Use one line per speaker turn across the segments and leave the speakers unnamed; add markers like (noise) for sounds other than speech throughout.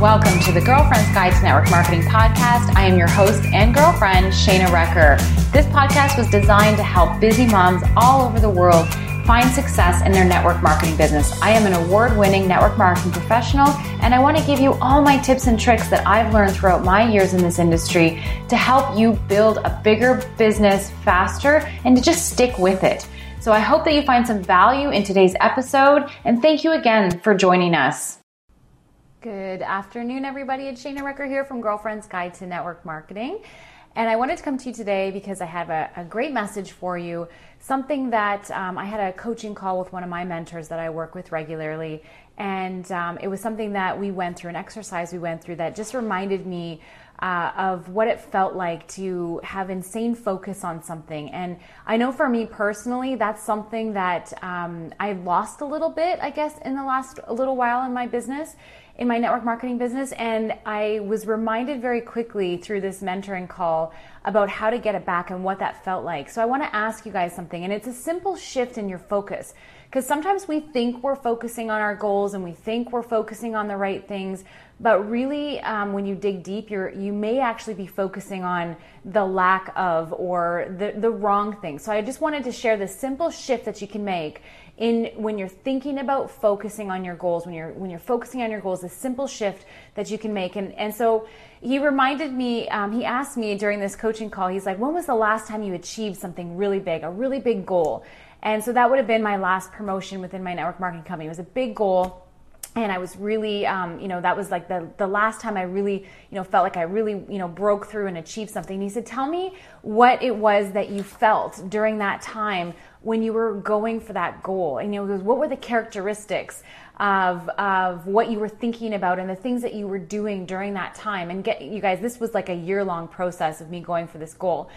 Welcome to the Girlfriend's Guide to Network Marketing podcast. I am your host and girlfriend, Shayna Recker. This podcast was designed to help busy moms all over the world find success in their network marketing business. I am an award winning network marketing professional, and I want to give you all my tips and tricks that I've learned throughout my years in this industry to help you build a bigger business faster and to just stick with it. So I hope that you find some value in today's episode, and thank you again for joining us. Good afternoon, everybody. It's Shana Recker here from Girlfriend's Guide to Network Marketing. And I wanted to come to you today because I have a, a great message for you. Something that um, I had a coaching call with one of my mentors that I work with regularly. And um, it was something that we went through, an exercise we went through that just reminded me uh, of what it felt like to have insane focus on something. And I know for me personally, that's something that um, I lost a little bit, I guess, in the last little while in my business in my network marketing business. And I was reminded very quickly through this mentoring call about how to get it back and what that felt like. So I want to ask you guys something, and it's a simple shift in your focus. Because sometimes we think we're focusing on our goals and we think we're focusing on the right things, but really, um, when you dig deep, you're, you may actually be focusing on the lack of or the, the wrong thing. So I just wanted to share this simple shift that you can make in when you're thinking about focusing on your goals when you're when you're focusing on your goals a simple shift that you can make and and so he reminded me um, he asked me during this coaching call he's like when was the last time you achieved something really big a really big goal and so that would have been my last promotion within my network marketing company it was a big goal and I was really, um, you know, that was like the, the last time I really, you know, felt like I really, you know, broke through and achieved something. And he said, Tell me what it was that you felt during that time when you were going for that goal. And, you know, what were the characteristics of, of what you were thinking about and the things that you were doing during that time? And get, you guys, this was like a year long process of me going for this goal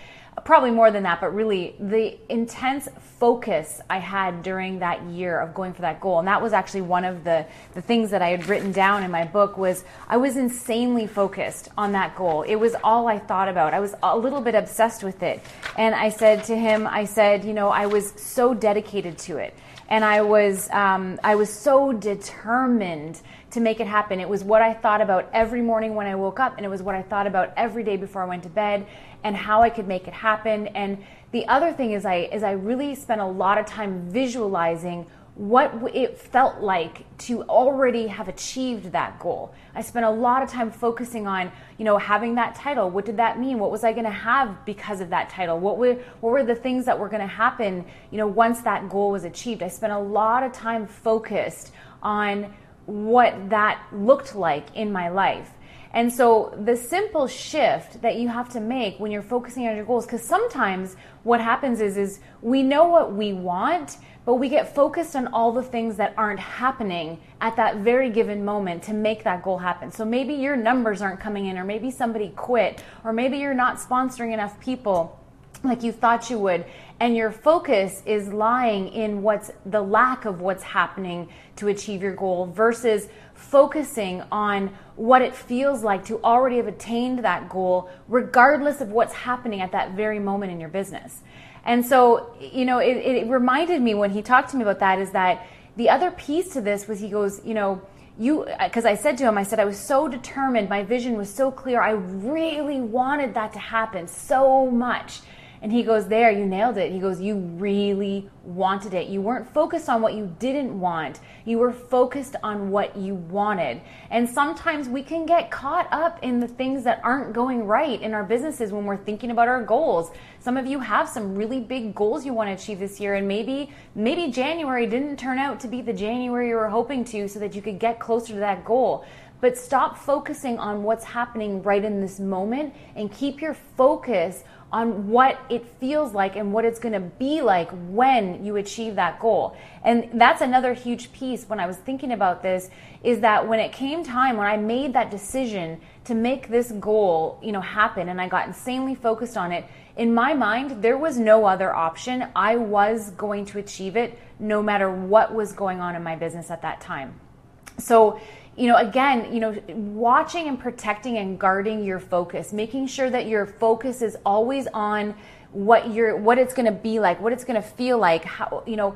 probably more than that, but really the intense focus I had during that year of going for that goal. And that was actually one of the, the things that I had written down in my book was I was insanely focused on that goal. It was all I thought about. I was a little bit obsessed with it. And I said to him, I said, you know, I was so dedicated to it. And I was, um, I was so determined to make it happen. It was what I thought about every morning when I woke up, and it was what I thought about every day before I went to bed and how I could make it happen. And the other thing is I is I really spent a lot of time visualizing what it felt like to already have achieved that goal. I spent a lot of time focusing on, you know, having that title. What did that mean? What was I going to have because of that title? What were what were the things that were going to happen, you know, once that goal was achieved? I spent a lot of time focused on what that looked like in my life. And so the simple shift that you have to make when you're focusing on your goals, because sometimes what happens is, is we know what we want, but we get focused on all the things that aren't happening at that very given moment to make that goal happen. So maybe your numbers aren't coming in, or maybe somebody quit, or maybe you're not sponsoring enough people like you thought you would and your focus is lying in what's the lack of what's happening to achieve your goal versus focusing on what it feels like to already have attained that goal regardless of what's happening at that very moment in your business. And so you know it, it reminded me when he talked to me about that is that the other piece to this was he goes you know you because i said to him i said i was so determined. My vision was so clear. I really wanted that to happen so much and he goes, There, you nailed it. He goes, You really wanted it. You weren't focused on what you didn't want, you were focused on what you wanted. And sometimes we can get caught up in the things that aren't going right in our businesses when we're thinking about our goals. Some of you have some really big goals you want to achieve this year, and maybe maybe January didn't turn out to be the January you were hoping to so that you could get closer to that goal. But stop focusing on what's happening right in this moment and keep your focus on what it feels like and what it's going to be like when you achieve that goal. And that's another huge piece when I was thinking about this is that when it came time when I made that decision to make this goal, you know, happen and I got insanely focused on it, in my mind there was no other option. I was going to achieve it no matter what was going on in my business at that time. So, you know, again, you know, watching and protecting and guarding your focus, making sure that your focus is always on what you're what it's going to be like what it's going to feel like how you know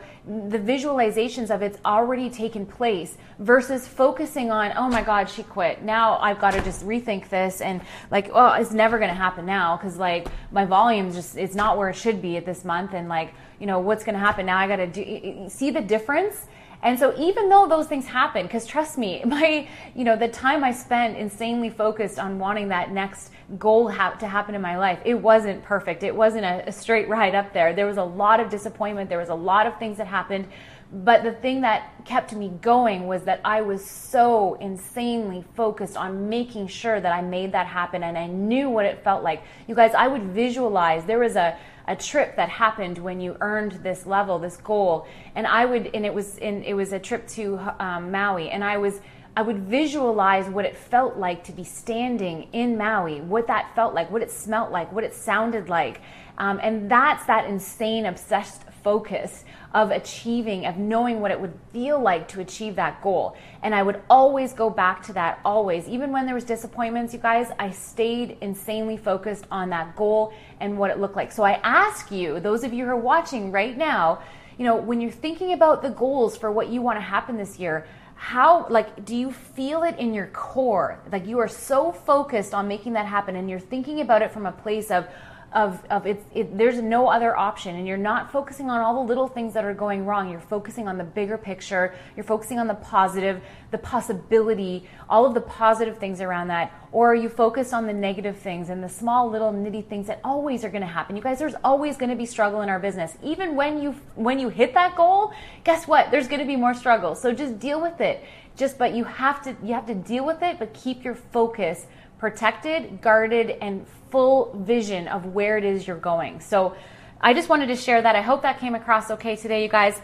the visualizations of it's already taken place versus focusing on oh my god she quit. Now i've got to just rethink this and like oh it's never going to happen now because like my volume just it's not where it should be at this month and like you know what's going to happen? Now i got to do see the difference and so even though those things happen, because trust me, (laughs) my, you know, the time I spent insanely focused on wanting that next goal ha- to happen in my life, it wasn't perfect. It wasn't a, a straight ride up there. There was a lot of disappointment. There was a lot of things that happened. But the thing that kept me going was that I was so insanely focused on making sure that I made that happen and I knew what it felt like. You guys, I would visualize there was a a trip that happened when you earned this level, this goal, and I would, and it was, in, it was a trip to um, Maui, and I was, I would visualize what it felt like to be standing in Maui, what that felt like, what it smelt like, what it sounded like, um, and that's that insane obsessed focus of achieving, of knowing what it would feel like to achieve that goal. And I would always go back to that, always. Even when there was disappointments, you guys, I stayed insanely focused on that goal and what it looked like. So I ask you, those of you who are watching right now, you know, when you're thinking about the goals for what you want to happen this year, how like do you feel it in your core like you are so focused on making that happen and you're thinking about it from a place of of, of it's, it, there's no other option. And you're not focusing on all the little things that are going wrong. You're focusing on the bigger picture. You're focusing on the positive the possibility all of the positive things around that. Or you focused on the negative things and the small little nitty things that always are going to happen. You guys there's always going to be struggle in our business. Even when you when you hit that goal guess what? There's going to be more struggle. So just deal with it. Just but you have to you have to deal with it but keep your focus protected, guarded, and full vision of where it is you're going. So I just wanted to share that. I hope that came across okay today, you guys.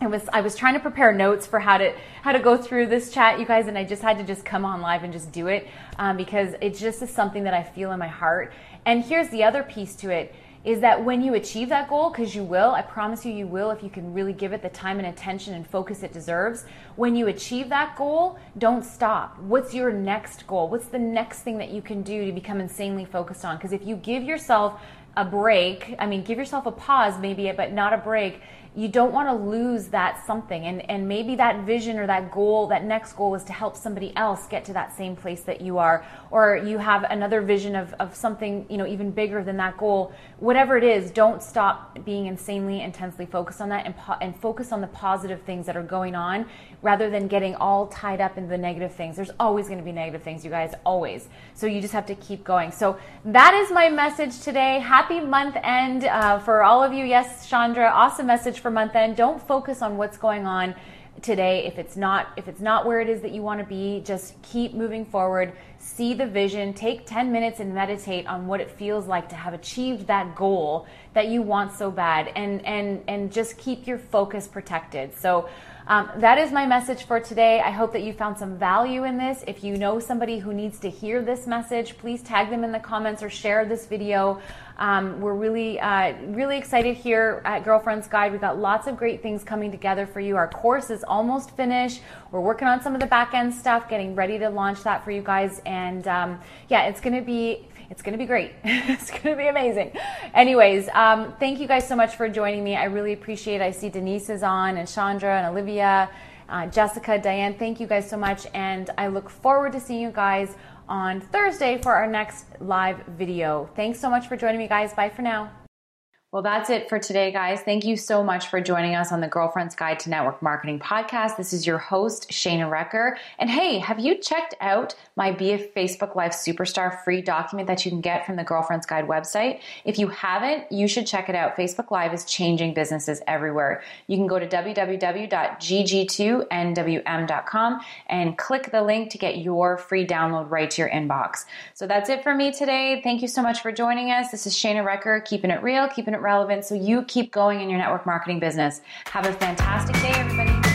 It was I was trying to prepare notes for how to how to go through this chat, you guys, and I just had to just come on live and just do it um, because it just is something that I feel in my heart. And here's the other piece to it is that when you achieve that goal, because you will, I promise you, you will if you can really give it the time and attention and focus it deserves. When you achieve that goal, don't stop. What's your next goal? What's the next thing that you can do to become insanely focused on? Because if you give yourself a break, I mean, give yourself a pause, maybe, but not a break you don't want to lose that something. And and maybe that vision or that goal that next goal is to help somebody else get to that same place that you are. Or you have another vision of, of something you know even bigger than that goal. Whatever it is don't stop being insanely intensely focused on that and, po- and focus on the positive things that are going on rather than getting all tied up in the negative things. There's always going to be negative things you guys always. So you just have to keep going. So that is my message today. Happy month end uh, for all of you. Yes chandra awesome message for for month end. Don't focus on what's going on today. If it's not if it's not where it is that you want to be just keep moving forward. See the vision. Take 10 minutes and meditate on what it feels like to have achieved that goal that you want so bad. And and and just keep your focus protected. So um, that is my message for today. I hope that you found some value in this. If you know somebody who needs to hear this message, please tag them in the comments or share this video. Um, we're really, uh, really excited here at Girlfriends Guide. We've got lots of great things coming together for you. Our course is almost finished. We're working on some of the back end stuff, getting ready to launch that for you guys. And um, yeah, it's going to be it's going to be great. (laughs) it's going to be amazing. Anyways, um, thank you guys so much for joining me. I really appreciate it. I see Denise is on, and Chandra, and Olivia, uh, Jessica, Diane. Thank you guys so much. And I look forward to seeing you guys on Thursday for our next live video. Thanks so much for joining me, guys. Bye for now. Well, that's it for today, guys. Thank you so much for joining us on the Girlfriend's Guide to Network Marketing podcast. This is your host, Shana Recker. And hey, have you checked out my Be a Facebook Live Superstar free document that you can get from the Girlfriend's Guide website? If you haven't, you should check it out. Facebook Live is changing businesses everywhere. You can go to www.gg2nwm.com and click the link to get your free download right to your inbox. So that's it for me today. Thank you so much for joining us. This is Shana Recker, keeping it real, keeping it relevant so you keep going in your network marketing business. Have a fantastic day, everybody.